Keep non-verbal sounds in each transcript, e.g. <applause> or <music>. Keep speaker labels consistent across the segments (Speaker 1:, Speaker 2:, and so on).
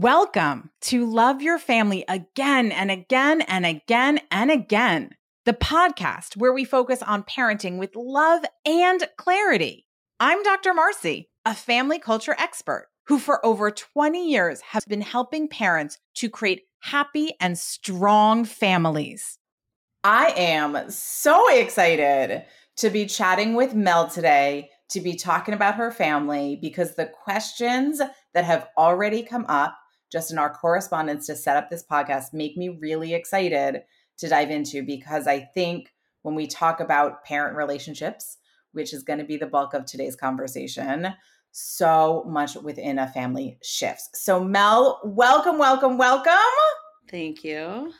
Speaker 1: Welcome to Love Your Family again and again and again and again, the podcast where we focus on parenting with love and clarity. I'm Dr. Marcie, a family culture expert who, for over 20 years, has been helping parents to create happy and strong families. I am so excited to be chatting with Mel today to be talking about her family because the questions that have already come up just in our correspondence to set up this podcast make me really excited to dive into because I think when we talk about parent relationships, which is going to be the bulk of today's conversation, so much within a family shifts. So, Mel, welcome, welcome, welcome.
Speaker 2: Thank you.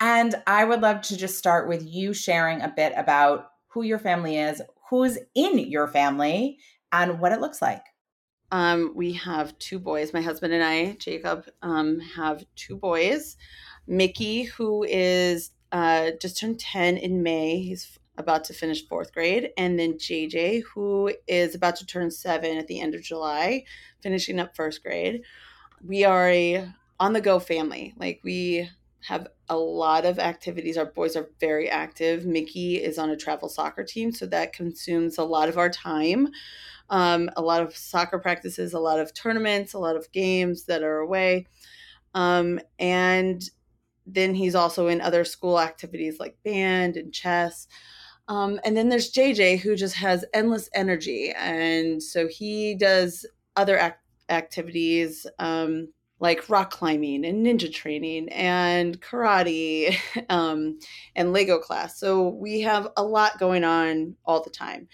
Speaker 1: And I would love to just start with you sharing a bit about who your family is, who's in your family, and what it looks like.
Speaker 2: Um, we have two boys. My husband and I, Jacob, um, have two boys. Mickey, who is uh, just turned 10 in May. He's about to finish fourth grade. And then JJ, who is about to turn seven at the end of July, finishing up first grade. We are a on the go family. Like we have a lot of activities. Our boys are very active. Mickey is on a travel soccer team, so that consumes a lot of our time um, a lot of soccer practices, a lot of tournaments, a lot of games that are away. Um, and then he's also in other school activities like band and chess. Um, and then there's JJ who just has endless energy. And so he does other ac- activities um, like rock climbing and ninja training and karate <laughs> um, and Lego class. So we have a lot going on all the time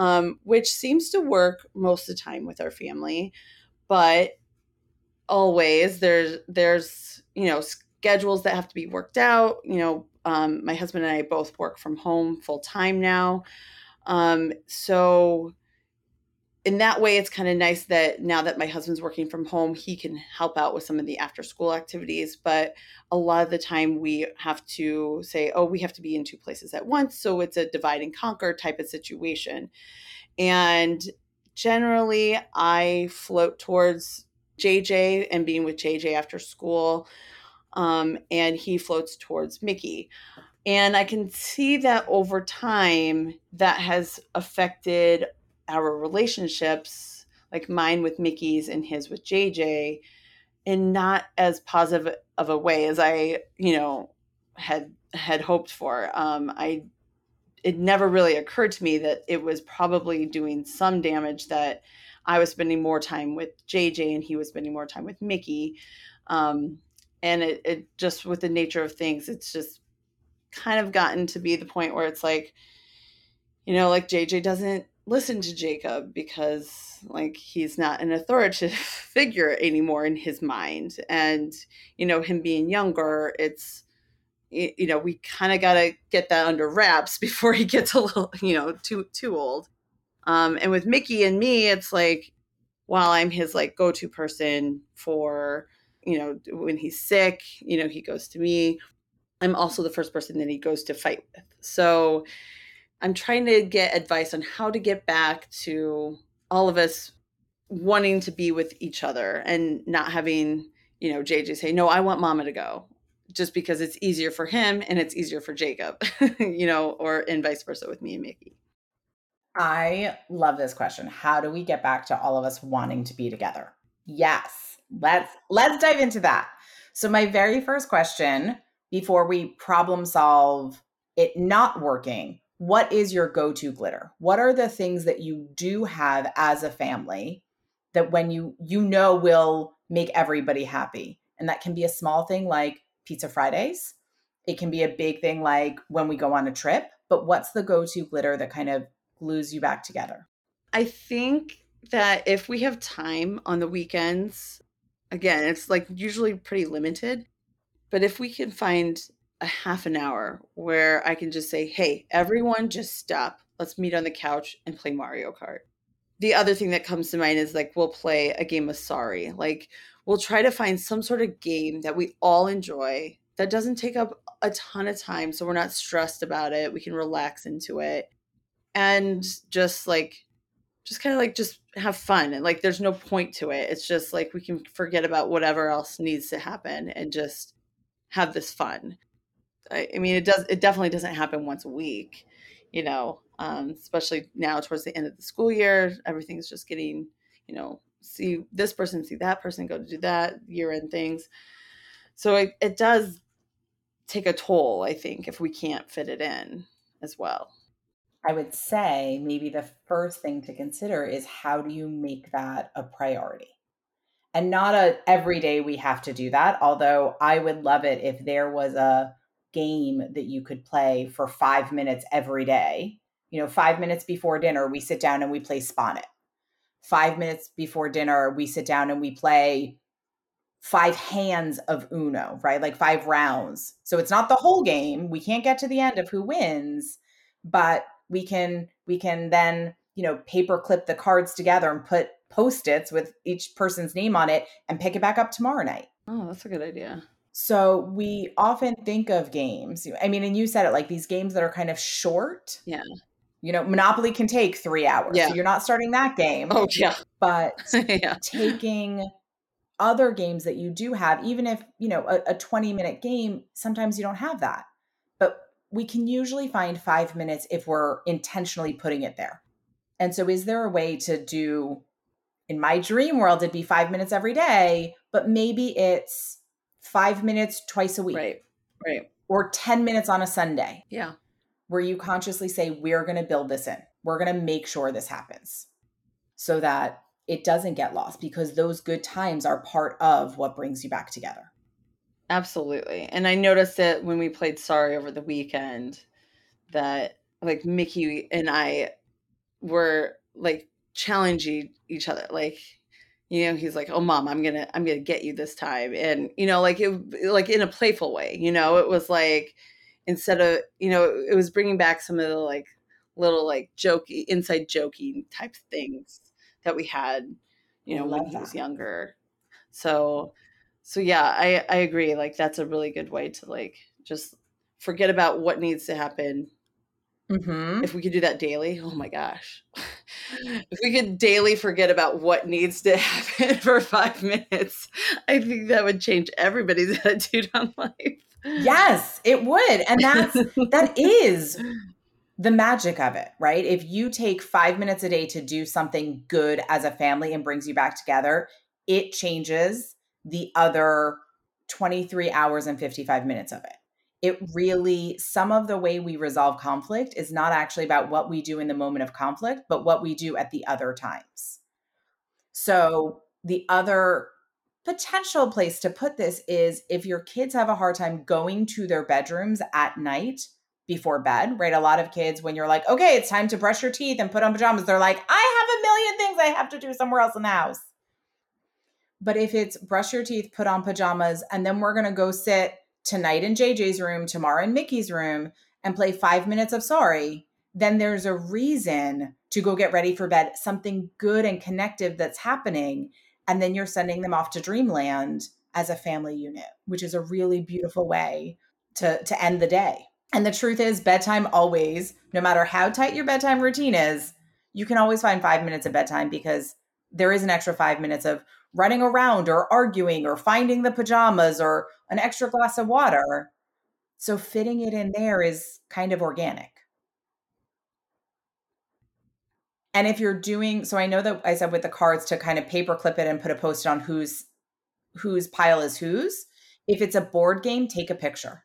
Speaker 2: um, which seems to work most of the time with our family. But always there's there's you know schedules that have to be worked out. You know, um, my husband and I both work from home full time now, um, so in that way, it's kind of nice that now that my husband's working from home, he can help out with some of the after school activities. But a lot of the time, we have to say, oh, we have to be in two places at once. So it's a divide and conquer type of situation. And generally, I float towards JJ and being with JJ after school. Um, and he floats towards Mickey. And I can see that over time, that has affected our relationships, like mine with Mickey's and his with JJ, in not as positive of a way as I, you know, had had hoped for. Um, I it never really occurred to me that it was probably doing some damage that I was spending more time with JJ and he was spending more time with Mickey. Um, and it, it just with the nature of things, it's just kind of gotten to be the point where it's like, you know, like JJ doesn't listen to Jacob because like he's not an authoritative <laughs> figure anymore in his mind. And you know him being younger it's you know we kind of got to get that under wraps <laughs> before he gets a little you know too too old. Um and with Mickey and me it's like while I'm his like go-to person for you know when he's sick you know he goes to me. I'm also the first person that he goes to fight with. So I'm trying to get advice on how to get back to all of us wanting to be with each other and not having, you know, JJ say, no, I want mama to go just because it's easier for him and it's easier for Jacob, <laughs> you know, or and vice versa with me and Mickey.
Speaker 1: I love this question. How do we get back to all of us wanting to be together? Yes. Let's let's dive into that. So my very first question before we problem solve it not working what is your go-to glitter? What are the things that you do have as a family that when you you know will make everybody happy? And that can be a small thing like pizza fridays. It can be a big thing like when we go on a trip. But what's the go-to glitter that kind of glues you back together?
Speaker 2: I think that if we have time on the weekends again it's like usually pretty limited. But if we can find a half an hour where I can just say, hey, everyone just stop. Let's meet on the couch and play Mario Kart. The other thing that comes to mind is like, we'll play a game of Sorry. Like, we'll try to find some sort of game that we all enjoy that doesn't take up a ton of time. So we're not stressed about it. We can relax into it and just like, just kind of like just have fun and like there's no point to it. It's just like we can forget about whatever else needs to happen and just have this fun. I, I mean, it does. It definitely doesn't happen once a week, you know. Um, especially now towards the end of the school year, everything's just getting, you know, see this person, see that person, go to do that year end things. So it, it does take a toll, I think, if we can't fit it in as well.
Speaker 1: I would say maybe the first thing to consider is how do you make that a priority? And not a every day we have to do that, although I would love it if there was a game that you could play for 5 minutes every day. You know, 5 minutes before dinner we sit down and we play It. 5 minutes before dinner we sit down and we play five hands of Uno, right? Like five rounds. So it's not the whole game. We can't get to the end of who wins, but we can we can then, you know, paper clip the cards together and put post-its with each person's name on it and pick it back up tomorrow night.
Speaker 2: Oh, that's a good idea.
Speaker 1: So we often think of games. I mean, and you said it like these games that are kind of short.
Speaker 2: Yeah.
Speaker 1: You know, Monopoly can take three hours. Yeah. So you're not starting that game.
Speaker 2: Oh yeah. <laughs>
Speaker 1: But yeah. taking other games that you do have, even if, you know, a, a 20 minute game, sometimes you don't have that. But we can usually find five minutes if we're intentionally putting it there. And so, is there a way to do, in my dream world, it'd be five minutes every day, but maybe it's five minutes twice a week.
Speaker 2: Right. Right.
Speaker 1: Or 10 minutes on a Sunday.
Speaker 2: Yeah.
Speaker 1: Where you consciously say, we're going to build this in, we're going to make sure this happens so that it doesn't get lost because those good times are part of what brings you back together.
Speaker 2: Absolutely. And I noticed that when we played Sorry over the weekend, that like Mickey and I were like challenging each other. Like, you know, he's like, "Oh, mom, I'm gonna, I'm gonna get you this time," and you know, like it, like in a playful way. You know, it was like instead of, you know, it was bringing back some of the like little like jokey, inside joking type things that we had, you know, when he was younger. So, so yeah, I I agree. Like that's a really good way to like just forget about what needs to happen. Mm-hmm. If we could do that daily, oh my gosh. <laughs> if we could daily forget about what needs to <laughs> happen for five minutes, I think that would change everybody's <laughs> attitude on life.
Speaker 1: Yes, it would. And that's that is the magic of it, right? If you take five minutes a day to do something good as a family and brings you back together, it changes the other 23 hours and 55 minutes of it. It really, some of the way we resolve conflict is not actually about what we do in the moment of conflict, but what we do at the other times. So, the other potential place to put this is if your kids have a hard time going to their bedrooms at night before bed, right? A lot of kids, when you're like, okay, it's time to brush your teeth and put on pajamas, they're like, I have a million things I have to do somewhere else in the house. But if it's brush your teeth, put on pajamas, and then we're going to go sit tonight in JJ's room, tomorrow in Mickey's room, and play five minutes of sorry, then there's a reason to go get ready for bed, something good and connective that's happening. And then you're sending them off to dreamland as a family unit, which is a really beautiful way to, to end the day. And the truth is, bedtime always, no matter how tight your bedtime routine is, you can always find five minutes of bedtime because there is an extra five minutes of running around or arguing or finding the pajamas or an extra glass of water. So fitting it in there is kind of organic. And if you're doing so I know that I said with the cards to kind of paper clip it and put a post on whose whose pile is whose. If it's a board game, take a picture.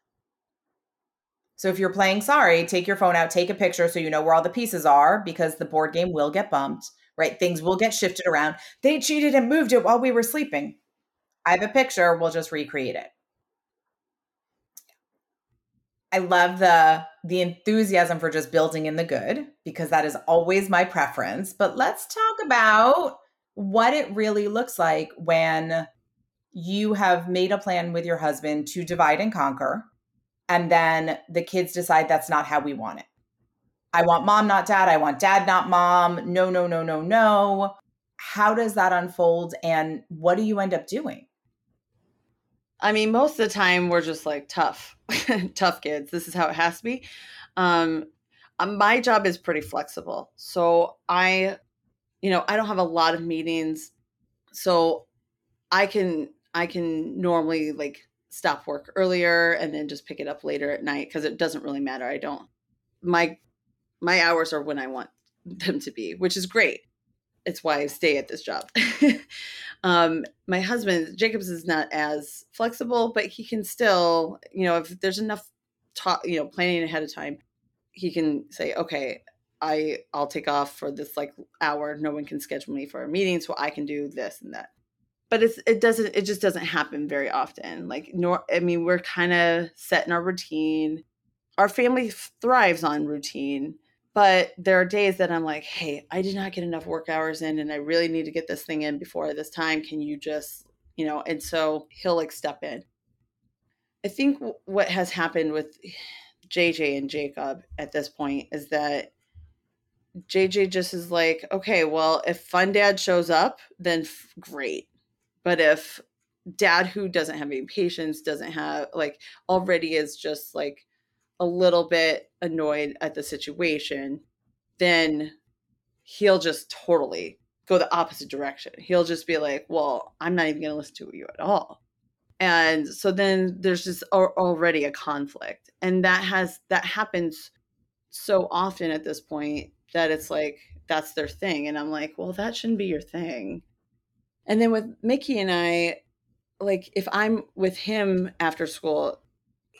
Speaker 1: So if you're playing sorry, take your phone out, take a picture so you know where all the pieces are because the board game will get bumped, right? Things will get shifted around. They cheated and moved it while we were sleeping. I have a picture, we'll just recreate it. I love the the enthusiasm for just building in the good because that is always my preference. But let's talk about what it really looks like when you have made a plan with your husband to divide and conquer and then the kids decide that's not how we want it. I want mom, not dad. I want dad, not mom. No, no, no, no, no. How does that unfold and what do you end up doing?
Speaker 2: I mean, most of the time we're just like tough, <laughs> tough kids. This is how it has to be. Um, uh, my job is pretty flexible. So I, you know, I don't have a lot of meetings, so I can I can normally like stop work earlier and then just pick it up later at night because it doesn't really matter. I don't my my hours are when I want them to be, which is great. It's why I stay at this job. <laughs> um, my husband Jacobs is not as flexible, but he can still, you know, if there's enough talk, you know, planning ahead of time, he can say, okay, I I'll take off for this like hour. No one can schedule me for a meeting, so I can do this and that. But it's it doesn't it just doesn't happen very often. Like nor I mean we're kind of set in our routine. Our family thrives on routine, but there are days that I'm like, hey, I did not get enough work hours in, and I really need to get this thing in before this time. Can you just you know? And so he'll like step in. I think what has happened with JJ and Jacob at this point is that JJ just is like, okay, well, if Fun Dad shows up, then f- great. But if Dad, who doesn't have any patience, doesn't have like already is just like a little bit annoyed at the situation, then he'll just totally go the opposite direction. He'll just be like, well, I'm not even going to listen to you at all. And so then there's just already a conflict. And that has, that happens so often at this point that it's like that's their thing and i'm like well that shouldn't be your thing and then with mickey and i like if i'm with him after school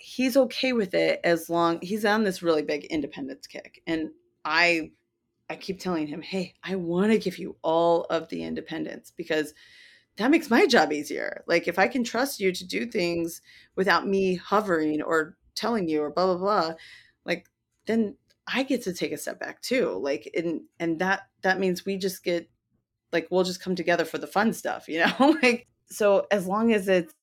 Speaker 2: he's okay with it as long he's on this really big independence kick and i i keep telling him hey i want to give you all of the independence because that makes my job easier like if i can trust you to do things without me hovering or telling you or blah blah blah like then I get to take a step back too. Like and and that that means we just get like we'll just come together for the fun stuff, you know? <laughs> like so as long as it's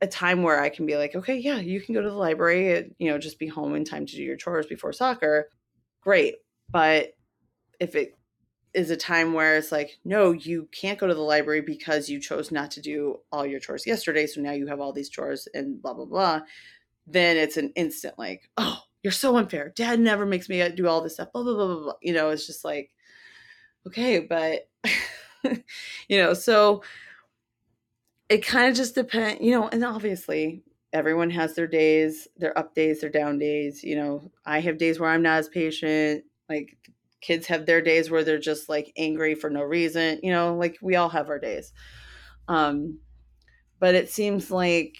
Speaker 2: a time where I can be like, okay, yeah, you can go to the library, you know, just be home in time to do your chores before soccer. Great. But if it is a time where it's like, no, you can't go to the library because you chose not to do all your chores yesterday. So now you have all these chores and blah, blah, blah. Then it's an instant like, oh, you're so unfair. Dad never makes me uh, do all this stuff. Blah blah blah blah. blah. You know, it's just like, okay, but <laughs> you know, so it kind of just depends. You know, and obviously everyone has their days, their up days, their down days. You know, I have days where I'm not as patient. Like kids have their days where they're just like angry for no reason. You know, like we all have our days. Um, but it seems like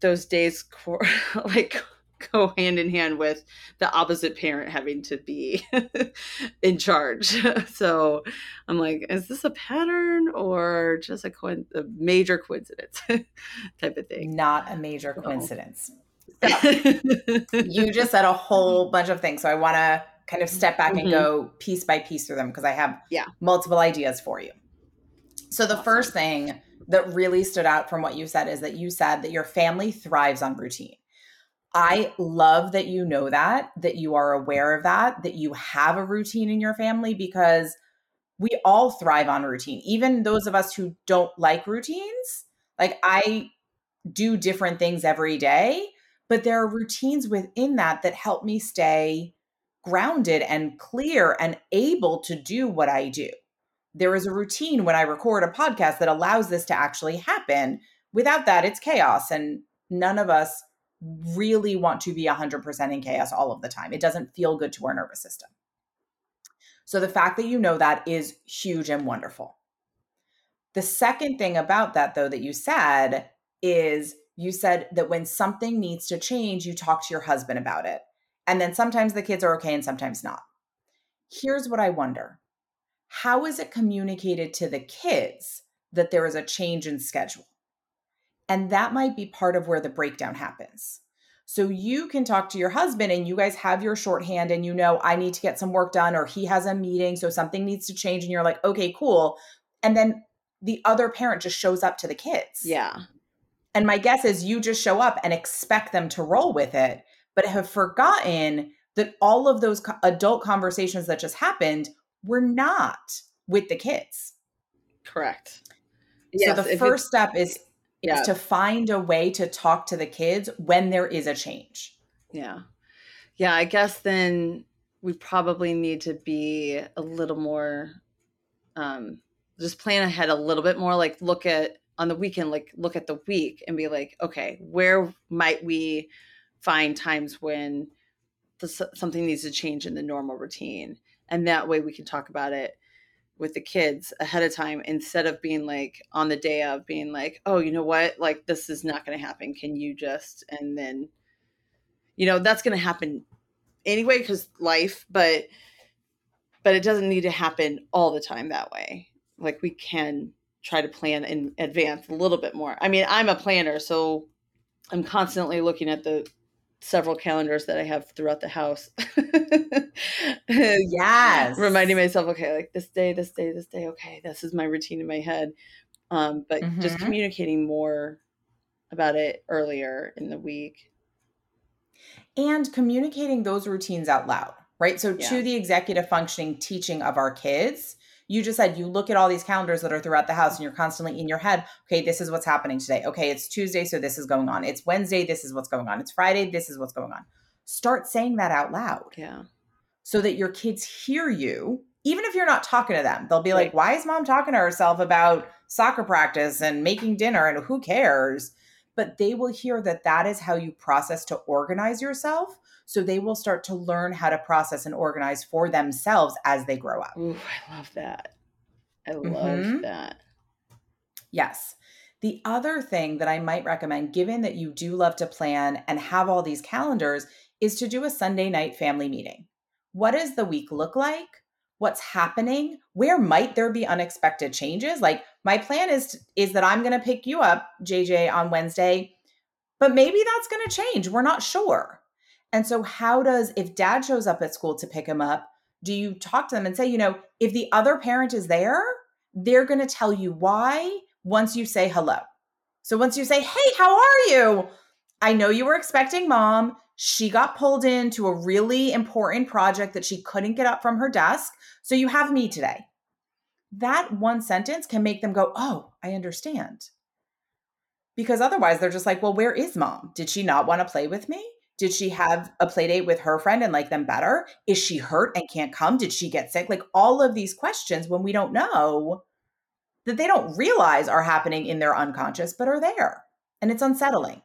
Speaker 2: those days <laughs> like <laughs> go hand in hand with the opposite parent having to be <laughs> in charge. <laughs> so I'm like, is this a pattern or just a, co- a major coincidence type of thing?
Speaker 1: Not a major coincidence. So, you just said a whole bunch of things. So I want to kind of step back mm-hmm. and go piece by piece through them because I have
Speaker 2: yeah.
Speaker 1: multiple ideas for you. So the awesome. first thing that really stood out from what you said is that you said that your family thrives on routine. I love that you know that, that you are aware of that, that you have a routine in your family because we all thrive on routine. Even those of us who don't like routines, like I do different things every day, but there are routines within that that help me stay grounded and clear and able to do what I do. There is a routine when I record a podcast that allows this to actually happen. Without that, it's chaos, and none of us really want to be 100% in chaos all of the time. It doesn't feel good to our nervous system. So the fact that you know that is huge and wonderful. The second thing about that, though, that you said is you said that when something needs to change, you talk to your husband about it. And then sometimes the kids are okay and sometimes not. Here's what I wonder How is it communicated to the kids that there is a change in schedule? And that might be part of where the breakdown happens. So you can talk to your husband and you guys have your shorthand and you know, I need to get some work done or he has a meeting, so something needs to change. And you're like, okay, cool. And then the other parent just shows up to the kids.
Speaker 2: Yeah.
Speaker 1: And my guess is you just show up and expect them to roll with it, but have forgotten that all of those adult conversations that just happened were not with the kids.
Speaker 2: Correct.
Speaker 1: So yes, the first step is yeah. is to find a way to talk to the kids when there is a change.
Speaker 2: Yeah. Yeah, I guess then we probably need to be a little more um, just plan ahead a little bit more. Like look at on the weekend, like look at the week and be like, okay, where might we find times when the, something needs to change in the normal routine, and that way we can talk about it with the kids ahead of time instead of being like on the day of being like, oh, you know what, like this is not going to happen. Can you just and then, you know, that's going to happen anyway because life, but but it doesn't need to happen all the time that way. Like we can try to plan in advance a little bit more. I mean, I'm a planner, so I'm constantly looking at the several calendars that I have throughout the house. <laughs>
Speaker 1: yes.
Speaker 2: Reminding myself, okay, like this day, this day, this day, okay, this is my routine in my head. Um, but mm-hmm. just communicating more about it earlier in the week.
Speaker 1: And communicating those routines out loud, right? So, yeah. to the executive functioning teaching of our kids, you just said you look at all these calendars that are throughout the house and you're constantly in your head okay this is what's happening today. Okay it's tuesday so this is going on. It's wednesday this is what's going on. It's friday this is what's going on. Start saying that out loud.
Speaker 2: Yeah.
Speaker 1: So that your kids hear you even if you're not talking to them. They'll be right. like why is mom talking to herself about soccer practice and making dinner and who cares? But they will hear that that is how you process to organize yourself so they will start to learn how to process and organize for themselves as they grow up.
Speaker 2: Ooh, I love that. I love mm-hmm. that.
Speaker 1: Yes. The other thing that I might recommend, given that you do love to plan and have all these calendars, is to do a Sunday night family meeting. What does the week look like? What's happening? Where might there be unexpected changes? Like my plan is is that I'm going to pick you up, JJ, on Wednesday, but maybe that's going to change. We're not sure. And so, how does, if dad shows up at school to pick him up, do you talk to them and say, you know, if the other parent is there, they're going to tell you why once you say hello. So, once you say, hey, how are you? I know you were expecting mom. She got pulled into a really important project that she couldn't get up from her desk. So, you have me today. That one sentence can make them go, oh, I understand. Because otherwise, they're just like, well, where is mom? Did she not want to play with me? Did she have a play date with her friend and like them better? Is she hurt and can't come? Did she get sick? Like all of these questions when we don't know that they don't realize are happening in their unconscious, but are there. And it's unsettling.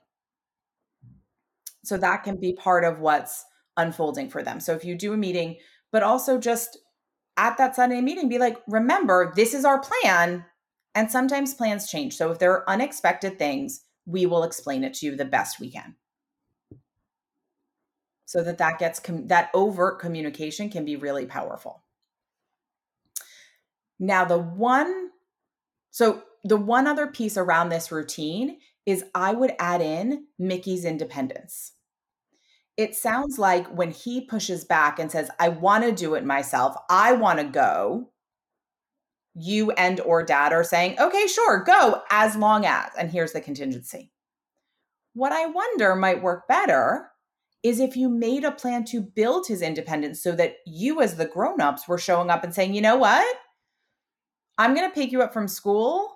Speaker 1: So that can be part of what's unfolding for them. So if you do a meeting, but also just at that Sunday meeting, be like, remember, this is our plan. And sometimes plans change. So if there are unexpected things, we will explain it to you the best we can so that that gets com- that overt communication can be really powerful. Now the one so the one other piece around this routine is i would add in mickey's independence. It sounds like when he pushes back and says i want to do it myself. I want to go you and or dad are saying okay sure go as long as and here's the contingency. What i wonder might work better is if you made a plan to build his independence so that you as the grown-ups were showing up and saying, "You know what? I'm going to pick you up from school."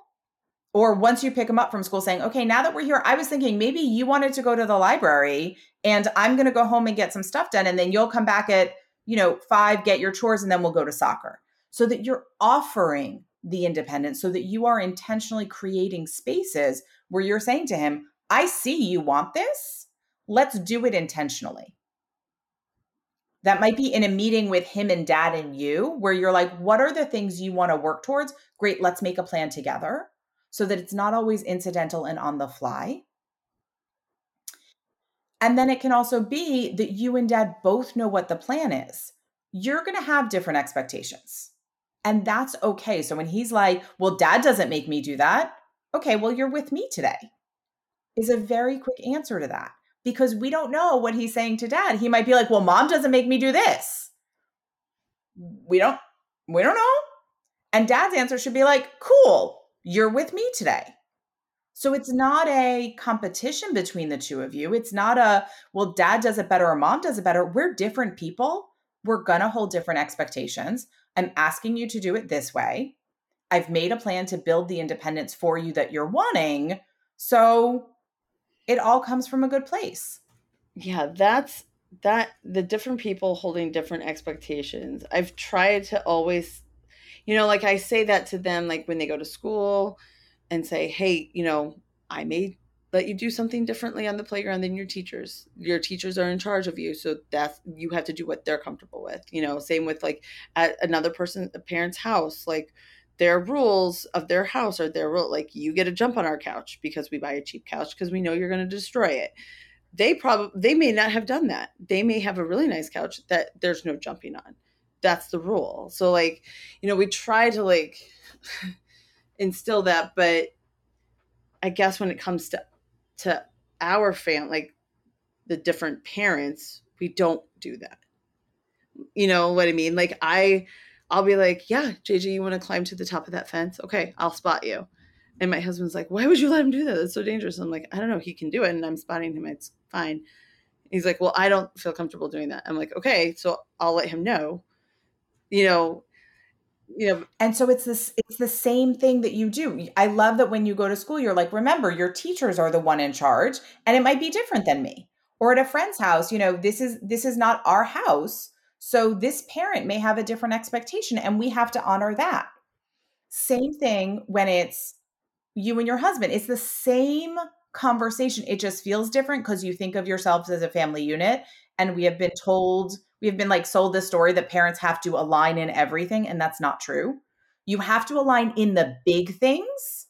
Speaker 1: Or once you pick him up from school saying, "Okay, now that we're here, I was thinking maybe you wanted to go to the library and I'm going to go home and get some stuff done and then you'll come back at, you know, 5, get your chores and then we'll go to soccer." So that you're offering the independence so that you are intentionally creating spaces where you're saying to him, "I see you want this." Let's do it intentionally. That might be in a meeting with him and dad and you, where you're like, what are the things you want to work towards? Great, let's make a plan together so that it's not always incidental and on the fly. And then it can also be that you and dad both know what the plan is. You're going to have different expectations. And that's okay. So when he's like, well, dad doesn't make me do that. Okay, well, you're with me today, is a very quick answer to that because we don't know what he's saying to dad. He might be like, "Well, mom doesn't make me do this." We don't we don't know. And dad's answer should be like, "Cool, you're with me today." So it's not a competition between the two of you. It's not a, well, dad does it better or mom does it better. We're different people. We're going to hold different expectations. I'm asking you to do it this way. I've made a plan to build the independence for you that you're wanting. So it all comes from a good place.
Speaker 2: Yeah, that's that the different people holding different expectations. I've tried to always you know, like I say that to them, like when they go to school and say, hey, you know, I may let you do something differently on the playground than your teachers. Your teachers are in charge of you, so that's you have to do what they're comfortable with. You know, same with like at another person, a parent's house, like their rules of their house are their rule. Like you get a jump on our couch because we buy a cheap couch because we know you're going to destroy it. They probably they may not have done that. They may have a really nice couch that there's no jumping on. That's the rule. So like, you know, we try to like <laughs> instill that, but I guess when it comes to to our fam like the different parents, we don't do that. You know what I mean? Like I I'll be like, "Yeah, JJ, you want to climb to the top of that fence? Okay, I'll spot you." And my husband's like, "Why would you let him do that? That's so dangerous." I'm like, "I don't know. He can do it, and I'm spotting him. It's fine." He's like, "Well, I don't feel comfortable doing that." I'm like, "Okay, so I'll let him know." You know, you know
Speaker 1: and so it's this it's the same thing that you do i love that when you go to school you're like remember your teachers are the one in charge and it might be different than me or at a friend's house you know this is this is not our house so this parent may have a different expectation and we have to honor that. Same thing when it's you and your husband. It's the same conversation. It just feels different because you think of yourselves as a family unit and we have been told we've been like sold the story that parents have to align in everything and that's not true. You have to align in the big things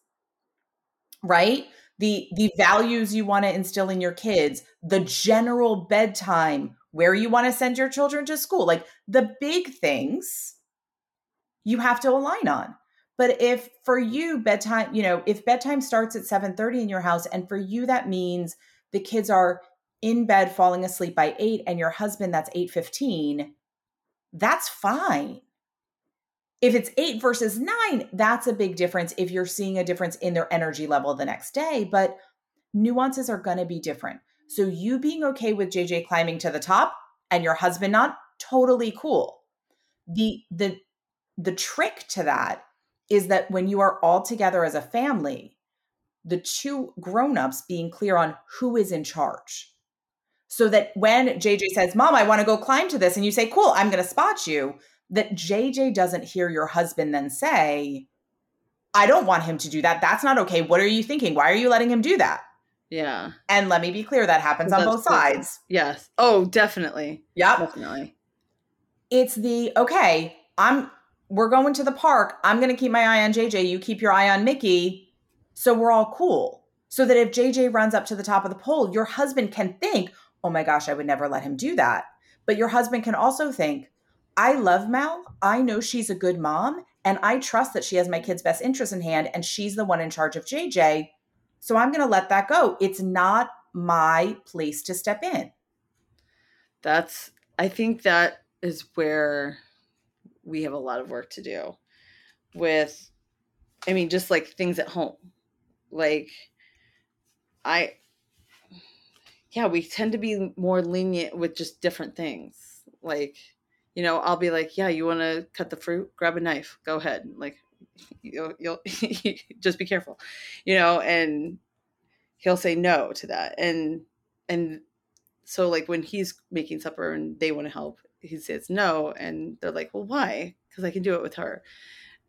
Speaker 1: right? The the values you want to instill in your kids the general bedtime where you want to send your children to school like the big things you have to align on. But if for you bedtime you know if bedtime starts at 7:30 in your house and for you that means the kids are in bed falling asleep by 8 and your husband that's 8:15 that's fine. If it's 8 versus 9 that's a big difference if you're seeing a difference in their energy level the next day but nuances are going to be different so you being okay with JJ climbing to the top and your husband not totally cool the the the trick to that is that when you are all together as a family the two grown-ups being clear on who is in charge so that when JJ says, Mom, I want to go climb to this, and you say, Cool, I'm going to spot you, that JJ doesn't hear your husband then say, I don't want him to do that. That's not okay. What are you thinking? Why are you letting him do that?
Speaker 2: Yeah.
Speaker 1: And let me be clear, that happens on both sides.
Speaker 2: Yes. Oh, definitely.
Speaker 1: Yep.
Speaker 2: Definitely.
Speaker 1: It's the okay, I'm we're going to the park. I'm gonna keep my eye on JJ. You keep your eye on Mickey. So we're all cool. So that if JJ runs up to the top of the pole, your husband can think, oh my gosh, I would never let him do that. But your husband can also think, I love Mel. I know she's a good mom. And I trust that she has my kid's best interest in hand and she's the one in charge of JJ. So I'm going to let that go. It's not my place to step in.
Speaker 2: That's, I think that is where we have a lot of work to do with, I mean, just like things at home. Like, I, yeah, we tend to be more lenient with just different things. Like, you know, I'll be like, yeah, you want to cut the fruit? Grab a knife. Go ahead. Like, you'll, you'll <laughs> just be careful, you know, and he'll say no to that. And, and so like when he's making supper and they want to help, he says no. And they're like, well, why? Cause I can do it with her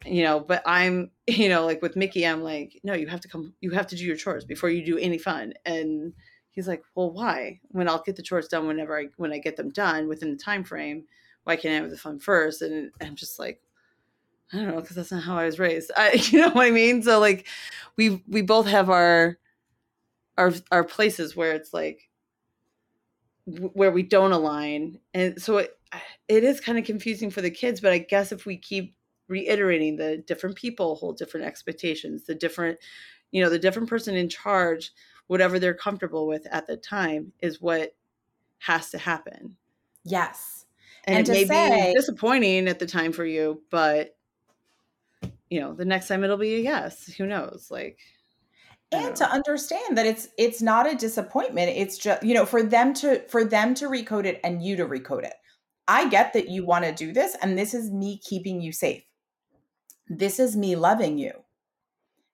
Speaker 2: you know but i'm <laughs> you know like with mickey i'm like no you have to come you have to do your chores before you do any fun and he's like well why when i'll get the chores done whenever i when i get them done within the time frame why can't i have the fun first and i'm just like i don't know because that's not how i was raised I, <laughs> you know what i mean so like we we both have our our our places where it's like where we don't align and so it <sighs> it is kind of confusing for the kids but i guess if we keep reiterating the different people hold different expectations the different you know the different person in charge whatever they're comfortable with at the time is what has to happen.
Speaker 1: Yes.
Speaker 2: And, and it may say, be disappointing at the time for you, but you know, the next time it'll be a yes. Who knows? Like
Speaker 1: and to understand that it's it's not a disappointment. It's just, you know, for them to for them to recode it and you to recode it. I get that you want to do this and this is me keeping you safe. This is me loving you.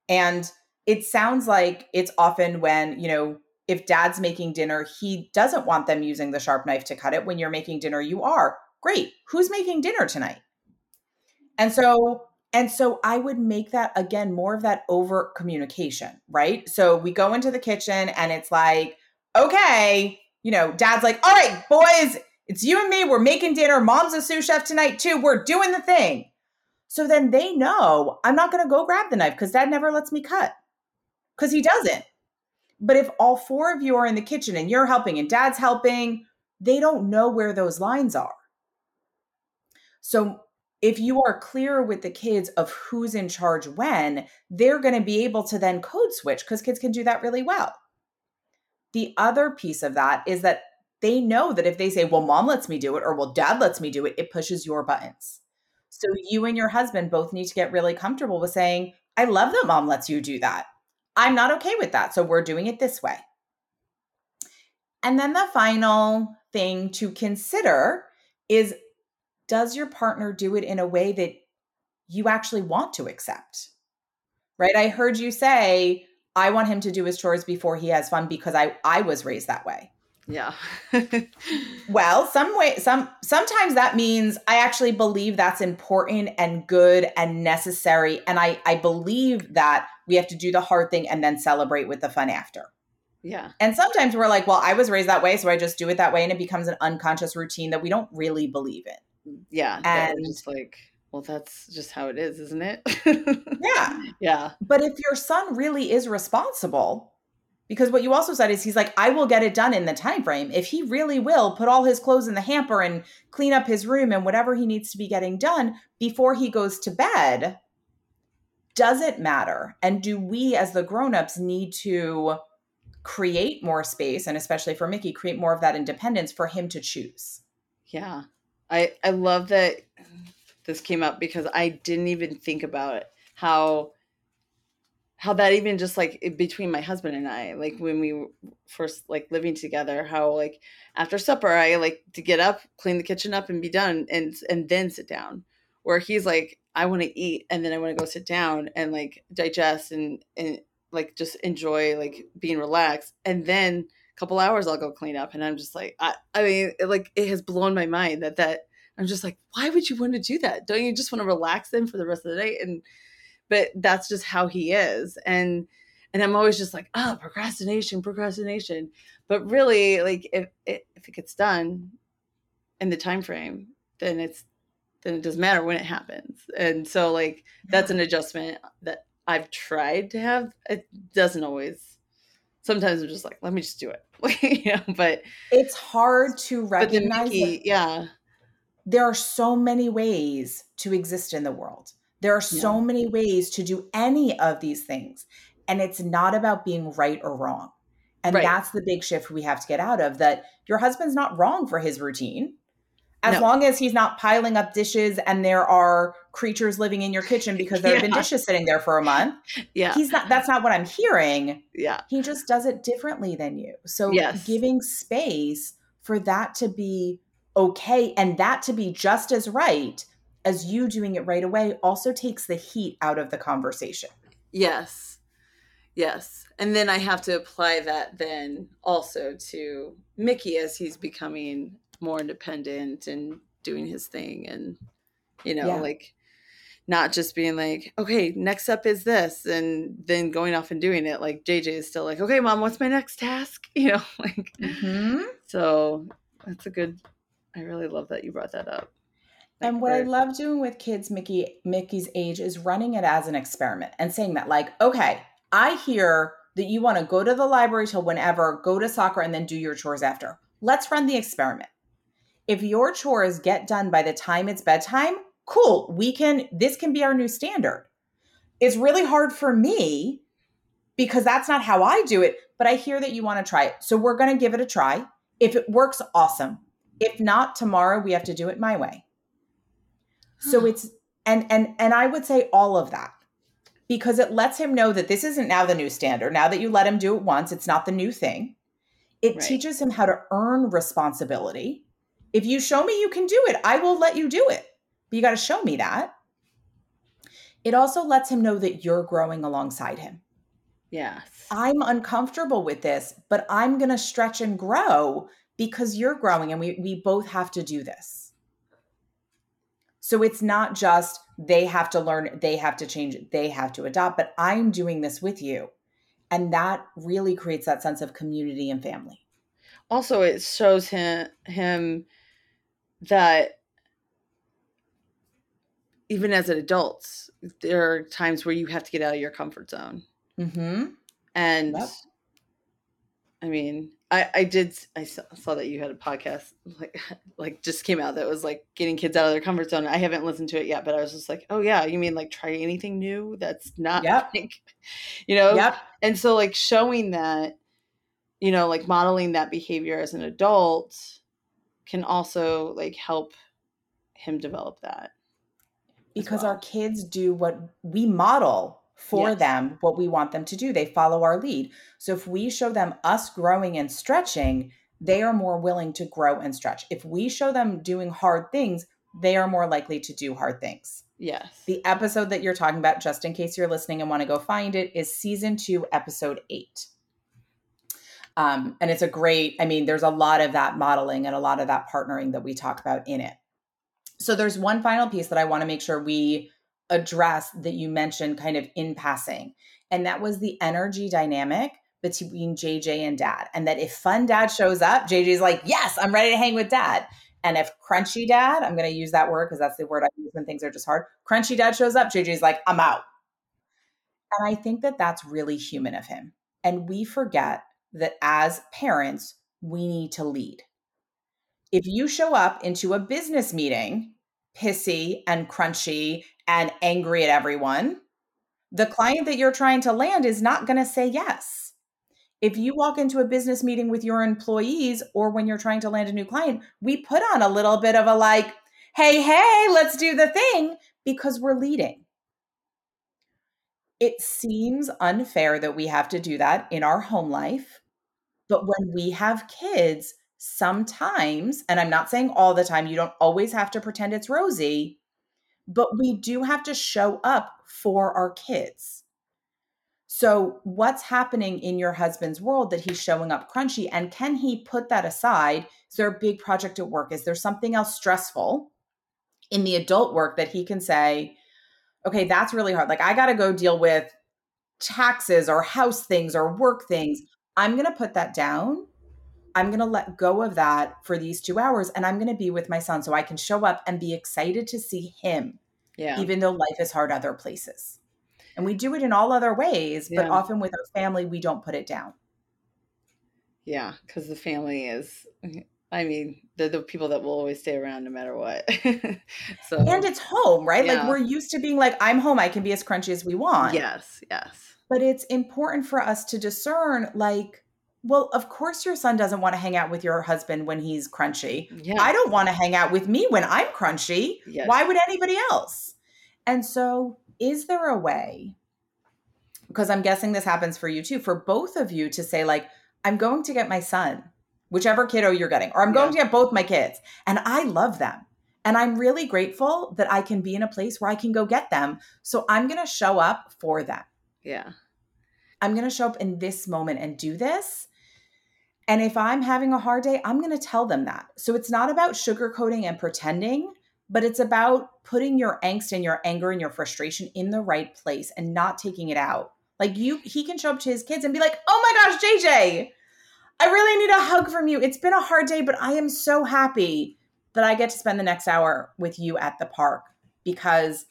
Speaker 1: And it sounds like it's often when, you know, if dad's making dinner, he doesn't want them using the sharp knife to cut it. When you're making dinner, you are. Great. Who's making dinner tonight? And so And so I would make that again more of that overt communication, right? So we go into the kitchen and it's like, okay, you know, dad's like, all right, boys, it's you and me. We're making dinner. Mom's a sous chef tonight too. We're doing the thing. So then they know I'm not going to go grab the knife because dad never lets me cut because he doesn't. But if all four of you are in the kitchen and you're helping and dad's helping, they don't know where those lines are. So if you are clear with the kids of who's in charge when, they're going to be able to then code switch because kids can do that really well. The other piece of that is that they know that if they say, well, mom lets me do it, or well, dad lets me do it, it pushes your buttons. So you and your husband both need to get really comfortable with saying, I love that mom lets you do that. I'm not okay with that. So we're doing it this way. And then the final thing to consider is does your partner do it in a way that you actually want to accept? Right? I heard you say, I want him to do his chores before he has fun because I I was raised that way.
Speaker 2: Yeah. <laughs>
Speaker 1: well, some way some sometimes that means I actually believe that's important and good and necessary and I I believe that we have to do the hard thing and then celebrate with the fun after.
Speaker 2: Yeah.
Speaker 1: And sometimes we're like, well, I was raised that way, so I just do it that way and it becomes an unconscious routine that we don't really believe in.
Speaker 2: Yeah.
Speaker 1: And
Speaker 2: just like well, that's just how it is, isn't it?
Speaker 1: yeah. <laughs>
Speaker 2: Yeah.
Speaker 1: But if your son really is responsible, because what you also said is he's like, I will get it done in the time frame. If he really will put all his clothes in the hamper and clean up his room and whatever he needs to be getting done before he goes to bed, does it matter? And do we as the grown-ups need to create more space and especially for Mickey, create more of that independence for him to choose?
Speaker 2: Yeah. I I love that this came up because I didn't even think about it. How how that even just like between my husband and I, like when we first like living together, how like after supper I like to get up, clean the kitchen up, and be done, and and then sit down. Where he's like, I want to eat, and then I want to go sit down and like digest and and like just enjoy like being relaxed, and then couple hours I'll go clean up, and I'm just like, I I mean, it, like it has blown my mind that that I'm just like, why would you want to do that? Don't you just want to relax them for the rest of the day? And but that's just how he is. And and I'm always just like, oh, procrastination, procrastination. But really, like if it, if it gets done in the time frame, then it's then it doesn't matter when it happens. And so like that's an adjustment that I've tried to have. It doesn't always sometimes I'm just like, let me just do it. <laughs> you know, but
Speaker 1: it's hard to recognize
Speaker 2: Mickey, yeah
Speaker 1: there are so many ways to exist in the world. There are so yeah. many ways to do any of these things. And it's not about being right or wrong. And right. that's the big shift we have to get out of that your husband's not wrong for his routine. As no. long as he's not piling up dishes and there are creatures living in your kitchen because there yeah. have been dishes sitting there for a month.
Speaker 2: Yeah.
Speaker 1: He's not that's not what I'm hearing.
Speaker 2: Yeah.
Speaker 1: He just does it differently than you. So
Speaker 2: yes.
Speaker 1: giving space for that to be okay and that to be just as right as you doing it right away also takes the heat out of the conversation.
Speaker 2: Yes. Yes. And then I have to apply that then also to Mickey as he's becoming more independent and doing his thing and you know yeah. like not just being like okay next up is this and then going off and doing it like jj is still like okay mom what's my next task <laughs> you know <laughs> like
Speaker 1: mm-hmm.
Speaker 2: so that's a good I really love that you brought that up.
Speaker 1: Like and what I love doing with kids Mickey Mickey's age is running it as an experiment and saying that like, okay, I hear that you want to go to the library till whenever, go to soccer and then do your chores after. Let's run the experiment. If your chores get done by the time it's bedtime, cool. We can this can be our new standard. It's really hard for me because that's not how I do it, but I hear that you want to try it. So we're going to give it a try. If it works, awesome. If not tomorrow, we have to do it my way. So hmm. it's and and and I would say all of that because it lets him know that this isn't now the new standard. Now that you let him do it once, it's not the new thing. It right. teaches him how to earn responsibility. If you show me you can do it, I will let you do it. But you got to show me that. It also lets him know that you're growing alongside him.
Speaker 2: Yes.
Speaker 1: I'm uncomfortable with this, but I'm going to stretch and grow because you're growing and we, we both have to do this. So it's not just they have to learn, they have to change, they have to adopt, but I'm doing this with you. And that really creates that sense of community and family.
Speaker 2: Also, it shows him him that even as an adult, there are times where you have to get out of your comfort zone.
Speaker 1: Mm-hmm.
Speaker 2: And
Speaker 1: Yep.
Speaker 2: I mean, I I did I saw, saw that you had a podcast like <laughs> like just came out that was like getting kids out of their comfort zone. I haven't listened to it yet, but I was just like, oh yeah, you mean like try anything new that's not
Speaker 1: Yep. <laughs>
Speaker 2: like, you know,
Speaker 1: Yep.
Speaker 2: and so like showing that, you know, like modeling that behavior as an adult can also like help him develop that.
Speaker 1: Because
Speaker 2: well.
Speaker 1: our kids do what we model for
Speaker 2: Yes.
Speaker 1: them what we want them to do they follow our lead so if we show them us growing and stretching they are more willing to grow and stretch if we show them doing hard things they are more likely to do hard things
Speaker 2: Yes.
Speaker 1: the episode that you're talking about just in case you're listening and want to go find it is season 2 episode 8 um, and it's a great i mean there's a lot of that modeling and a lot of that partnering that we talk about in it so there's one final piece that I want to make sure we address that you mentioned kind of in passing. And that was the energy dynamic between JJ and dad. And that if fun dad shows up, JJ's like, yes, I'm ready to hang with dad. And if crunchy dad, I'm going to use that word because that's the word I use when things are just hard. Crunchy dad shows up, JJ's like, I'm out. And I think that that's really human of him. And we forget that as parents, we need to lead if you show up into a business meeting pissy and crunchy and angry at everyone, the client that you're trying to land is not going to say yes. If you walk into a business meeting with your employees or when you're trying to land a new client, we put on a little bit of a like, hey, hey, let's do the thing because we're leading. It seems unfair that we have to do that in our home life. But when we have kids, sometimes, and I'm not saying all the time, you don't always have to pretend it's rosy, but we do have to show up for our kids. So, what's happening in your husband's world that he's showing up crunchy? And can he put that aside? Is there a big project at work? Is there something else stressful in the adult work that he can say, okay, that's really hard. Like, I got to go deal with taxes or house things or work things. I'm going to put that down I'm going to let go of that for these two hours and I'm going to be with my son so I can show up and be excited to see him,
Speaker 2: Yeah.
Speaker 1: even though life is hard other places. And we do it in all other ways, but
Speaker 2: Yeah.
Speaker 1: often with our family, we don't put it down.
Speaker 2: Yeah, because the family is, <laughs> I mean, they're the people that will always stay around no matter what. <laughs> so,
Speaker 1: And it's home, right? Like we're used to being like, I'm home, I can be as crunchy as we want.
Speaker 2: yes, yes,
Speaker 1: But it's important for us to discern, like, well, of course your son doesn't want to hang out with your husband when he's crunchy.
Speaker 2: yeah,
Speaker 1: I don't want to hang out with me when I'm crunchy.
Speaker 2: yes.
Speaker 1: Why would anybody else? And so, is there a way? Because I'm guessing this happens for you too, for both of you to say, like, I'm going to get my son, whichever kiddo you're getting, or I'm going to get both my kids, and I love them. And I'm really grateful that I can be in a place where I can go get them. So I'm going to show up for them.
Speaker 2: Yeah,
Speaker 1: I'm going to show up in this moment and do this. And if I'm having a hard day, I'm going to tell them that. So it's not about sugarcoating and pretending, but it's about putting your angst and your anger and your frustration in the right place and not taking it out. Like you, he can show up to his kids and be like, oh my gosh, JJ, I really need a hug from you. It's been a hard day, but I am so happy that I get to spend the next hour with you at the park because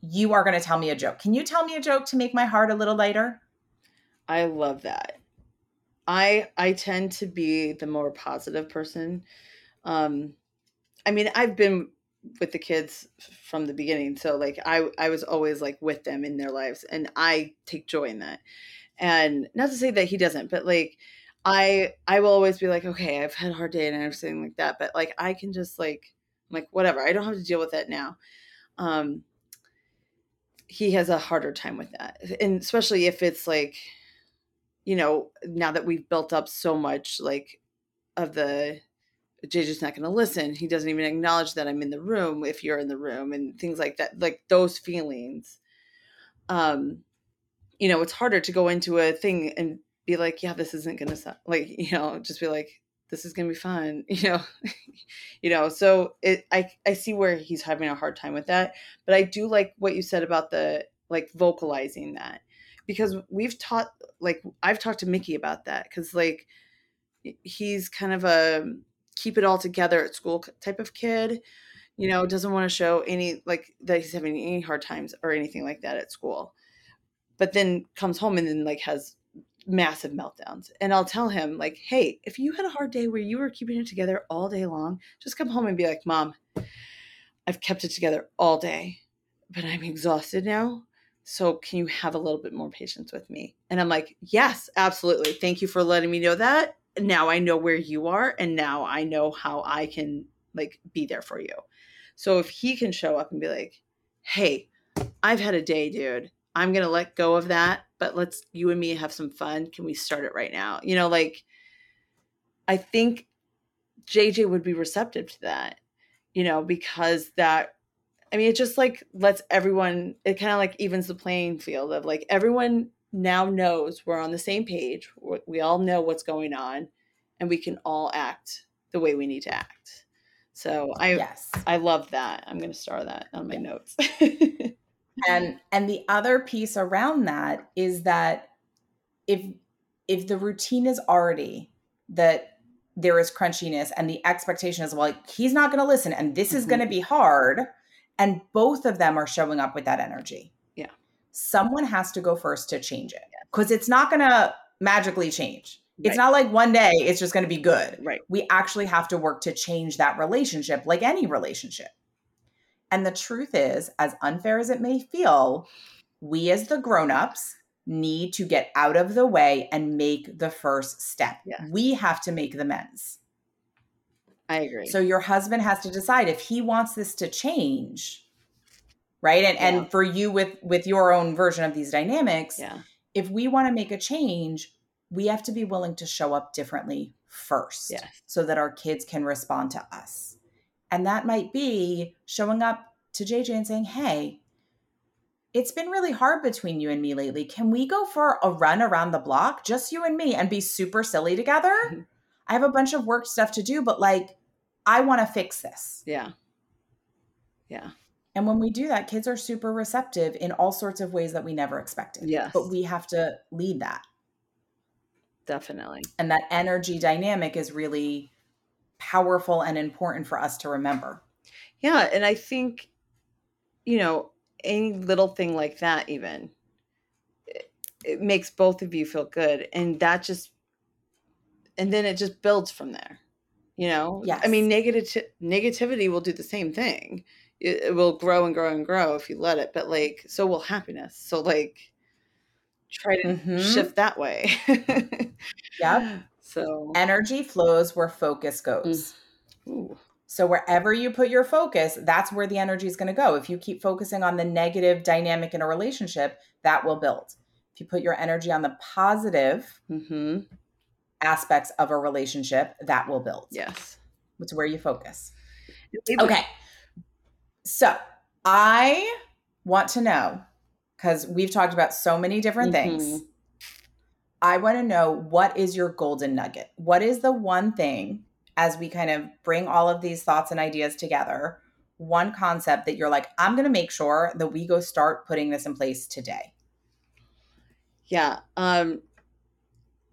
Speaker 1: you are going to tell me a joke. Can you tell me a joke to make my heart a little lighter?
Speaker 2: I love that. I I tend to be the more positive person. Um, I mean, I've been with the kids from the beginning, so like I I was always like with them in their lives, and I take joy in that. And not to say that he doesn't, but like I I will always be like, okay, I've had a hard day and everything like that, but like I can just like I'm like whatever. I don't have to deal with that now. Um, he has a harder time with that, and especially if it's like you know, now that we've built up so much like of the JJ's not going to listen. He doesn't even acknowledge that I'm in the room if you're in the room and things like that. Like those feelings. Um, you know, it's harder to go into a thing and be like, yeah, this isn't going to sound like, you know, just be like, this is gonna be fun <laughs> you know you know so it i i see where he's having a hard time with that but i do like what you said about the like vocalizing that because we've taught like i've talked to mickey about that because like he's kind of a keep it all together at school type of kid you know mm-hmm. doesn't want to show any like that he's having any hard times or anything like that at school. But then comes home and then like has massive meltdowns. And i'll tell him like hey if you had a hard day where you were keeping it together all day long just come home and be like mom i've kept it together all day but i'm exhausted now so can you have a little bit more patience with me? And i'm like yes absolutely. Thank you for letting me know that. Now i know where you are and now i know how i can like be there for you. So if he can show up and be like hey i've had a day dude. I'm gonna let go of that but let's you and me have some fun. Can we start it right now? You know like i think jj would be receptive to that you know because that I mean, it just like lets everyone, it kind of like evens the playing field of like everyone now knows we're on the same page. We all know what's going on and we can all act the way we need to act. So I, yes. I love that. I'm going to star that on my notes. <laughs>
Speaker 1: and, and the other piece around that is that if, if the routine is already that there is crunchiness and the expectation is well, like, he's not going to listen and this is mm-hmm. going to be hard and both of them are showing up with that energy.
Speaker 2: Yeah.
Speaker 1: Someone has to go first to change it because it's not going to magically change. Right. It's not like one day it's just going to be good.
Speaker 2: Right.
Speaker 1: We actually have to work to change that relationship, like any relationship. And the truth is, as unfair as it may feel, we as the grown-ups need to get out of the way and make the first step.
Speaker 2: Yeah.
Speaker 1: We have to make the amends.
Speaker 2: I agree.
Speaker 1: So your husband has to decide if he wants this to change, right? And yeah. and for you with with your own version of these dynamics,
Speaker 2: yeah.
Speaker 1: if we want to make a change, we have to be willing to show up differently first,
Speaker 2: yes.
Speaker 1: so that our kids can respond to us. And that might be showing up to JJ and saying, "Hey, it's been really hard between you and me lately. Can we go for a run around the block, just you and me, and be super silly together?" Mm-hmm <laughs> I have a bunch of work stuff to do, but like, I want to fix this.
Speaker 2: Yeah. Yeah.
Speaker 1: And when we do that, kids are super receptive in all sorts of ways that we never expected.
Speaker 2: Yes.
Speaker 1: But we have to lead that.
Speaker 2: Definitely.
Speaker 1: And that energy dynamic is really powerful and important for us to remember.
Speaker 2: Yeah. And I think, you know, any little thing like that, even, it, it makes both of you feel good. And that just and then it just builds from there you know
Speaker 1: yeah
Speaker 2: i mean negative negativity will do the same thing. It, it, will grow and grow and grow if you let it but like so will happiness. So like try to mm-hmm. shift that way.
Speaker 1: Yep. <laughs>
Speaker 2: So
Speaker 1: energy flows where focus goes.
Speaker 2: Mm.
Speaker 1: so wherever you put your focus that's where the energy is going to go. If you keep focusing on the negative dynamic in a relationship that will build. If you put your energy on the positive
Speaker 2: mm-hmm
Speaker 1: aspects of a relationship that will build.
Speaker 2: Yes.
Speaker 1: It's where you focus. Okay. So I want to know, because we've talked about so many different mm-hmm. things. I want to know what is your golden nugget? What is the one thing as we kind of bring all of these thoughts and ideas together? One concept that you're like, I'm going to make sure that we go start putting this in place today.
Speaker 2: Yeah. Um,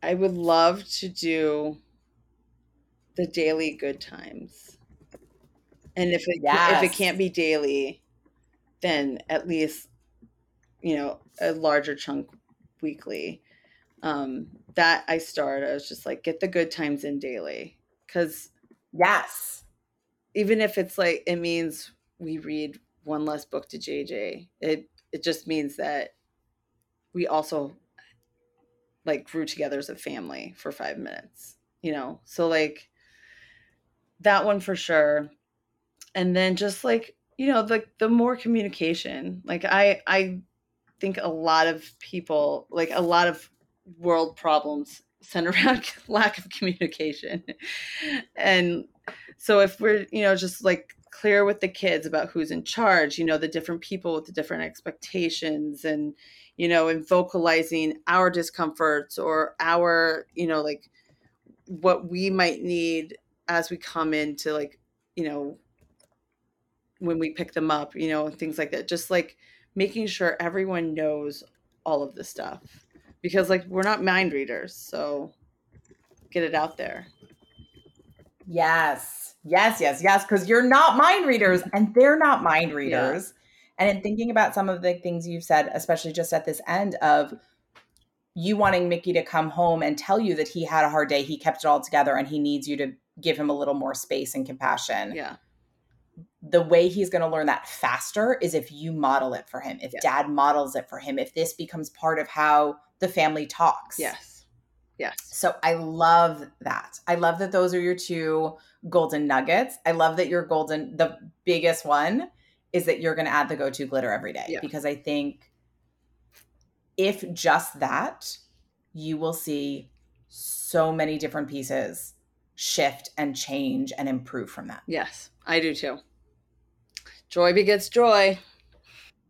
Speaker 2: I would love to do the daily good times. And if it yes. if it can't be daily, then at least you know, a larger chunk weekly. Um that I started. I was just like get the good times in daily cuz
Speaker 1: yes.
Speaker 2: Even if it's like it means we read one less book to JJ. It it just means that we also like grew together as a family for five minutes, you know? So, like, that one for sure. And then just like, you know, the, the more communication, like, I, I think a lot of people, like, a lot of world problems center <laughs> around lack of communication. and so, if we're, you know, just like clear with the kids about who's in charge, you know, the different people with the different expectations and, you know, and vocalizing our discomforts or our, you know, like what we might need as we come into like, you know, when we pick them up, you know, things like that. Just like making sure everyone knows all of the stuff because like we're not mind readers, so get it out there.
Speaker 1: Yes. Yes, yes, yes. Because you're not mind readers and they're not mind readers. And in thinking about some of the things you've said, especially just at this end of you wanting Mickey to come home and tell you that he had a hard day, he kept it all together, and he needs you to give him a little more space and compassion.
Speaker 2: Yeah.
Speaker 1: The way he's going to learn that faster is if you model it for him, if yeah. dad models it for him, if this becomes part of how the family talks.
Speaker 2: Yes. Yes.
Speaker 1: So I love that. I love that those are your two golden nuggets. I love that your golden, the biggest one is that you're going to add the go to glitter every day yeah. because I think if just that, you will see so many different pieces shift and change and improve from that.
Speaker 2: Yes, I do too. Joy begets joy.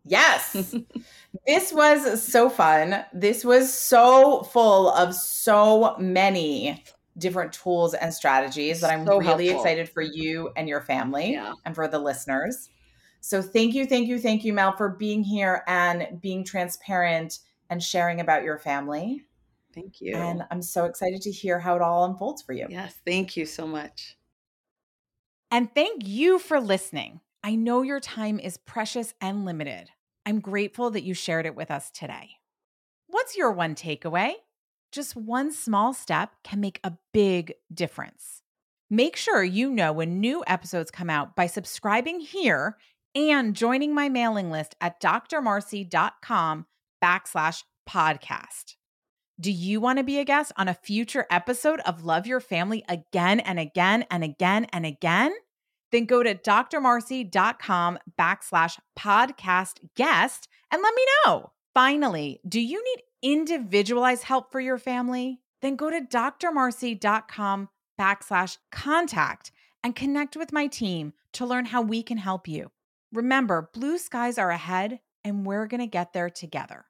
Speaker 1: Yes. <laughs> this was so fun. This was so full of so many different tools and strategies that I'm so really helpful. excited for you and your family yeah. and for the listeners. So thank you, thank you, thank you, Mel, for being here and being transparent and sharing about your family.
Speaker 2: Thank you.
Speaker 1: And I'm so excited to hear how it all unfolds for you.
Speaker 2: Yes, thank you so much.
Speaker 1: And thank you for listening. I know your time is precious and limited. I'm grateful that you shared it with us today. What's your one takeaway? Just one small step can make a big difference. Make sure you know when new episodes come out by subscribing here and joining my mailing list at drmarcie.com backslash podcast. Do you want to be a guest on a future episode of Love Your Family again and again and again and again? Then go to drmarcie.com backslash podcast guest and let me know. Finally, do you need individualized help for your family? Then go to drmarcie.com backslash contact and connect with my team to learn how we can help you. Remember, blue skies are ahead and we're going to get there together.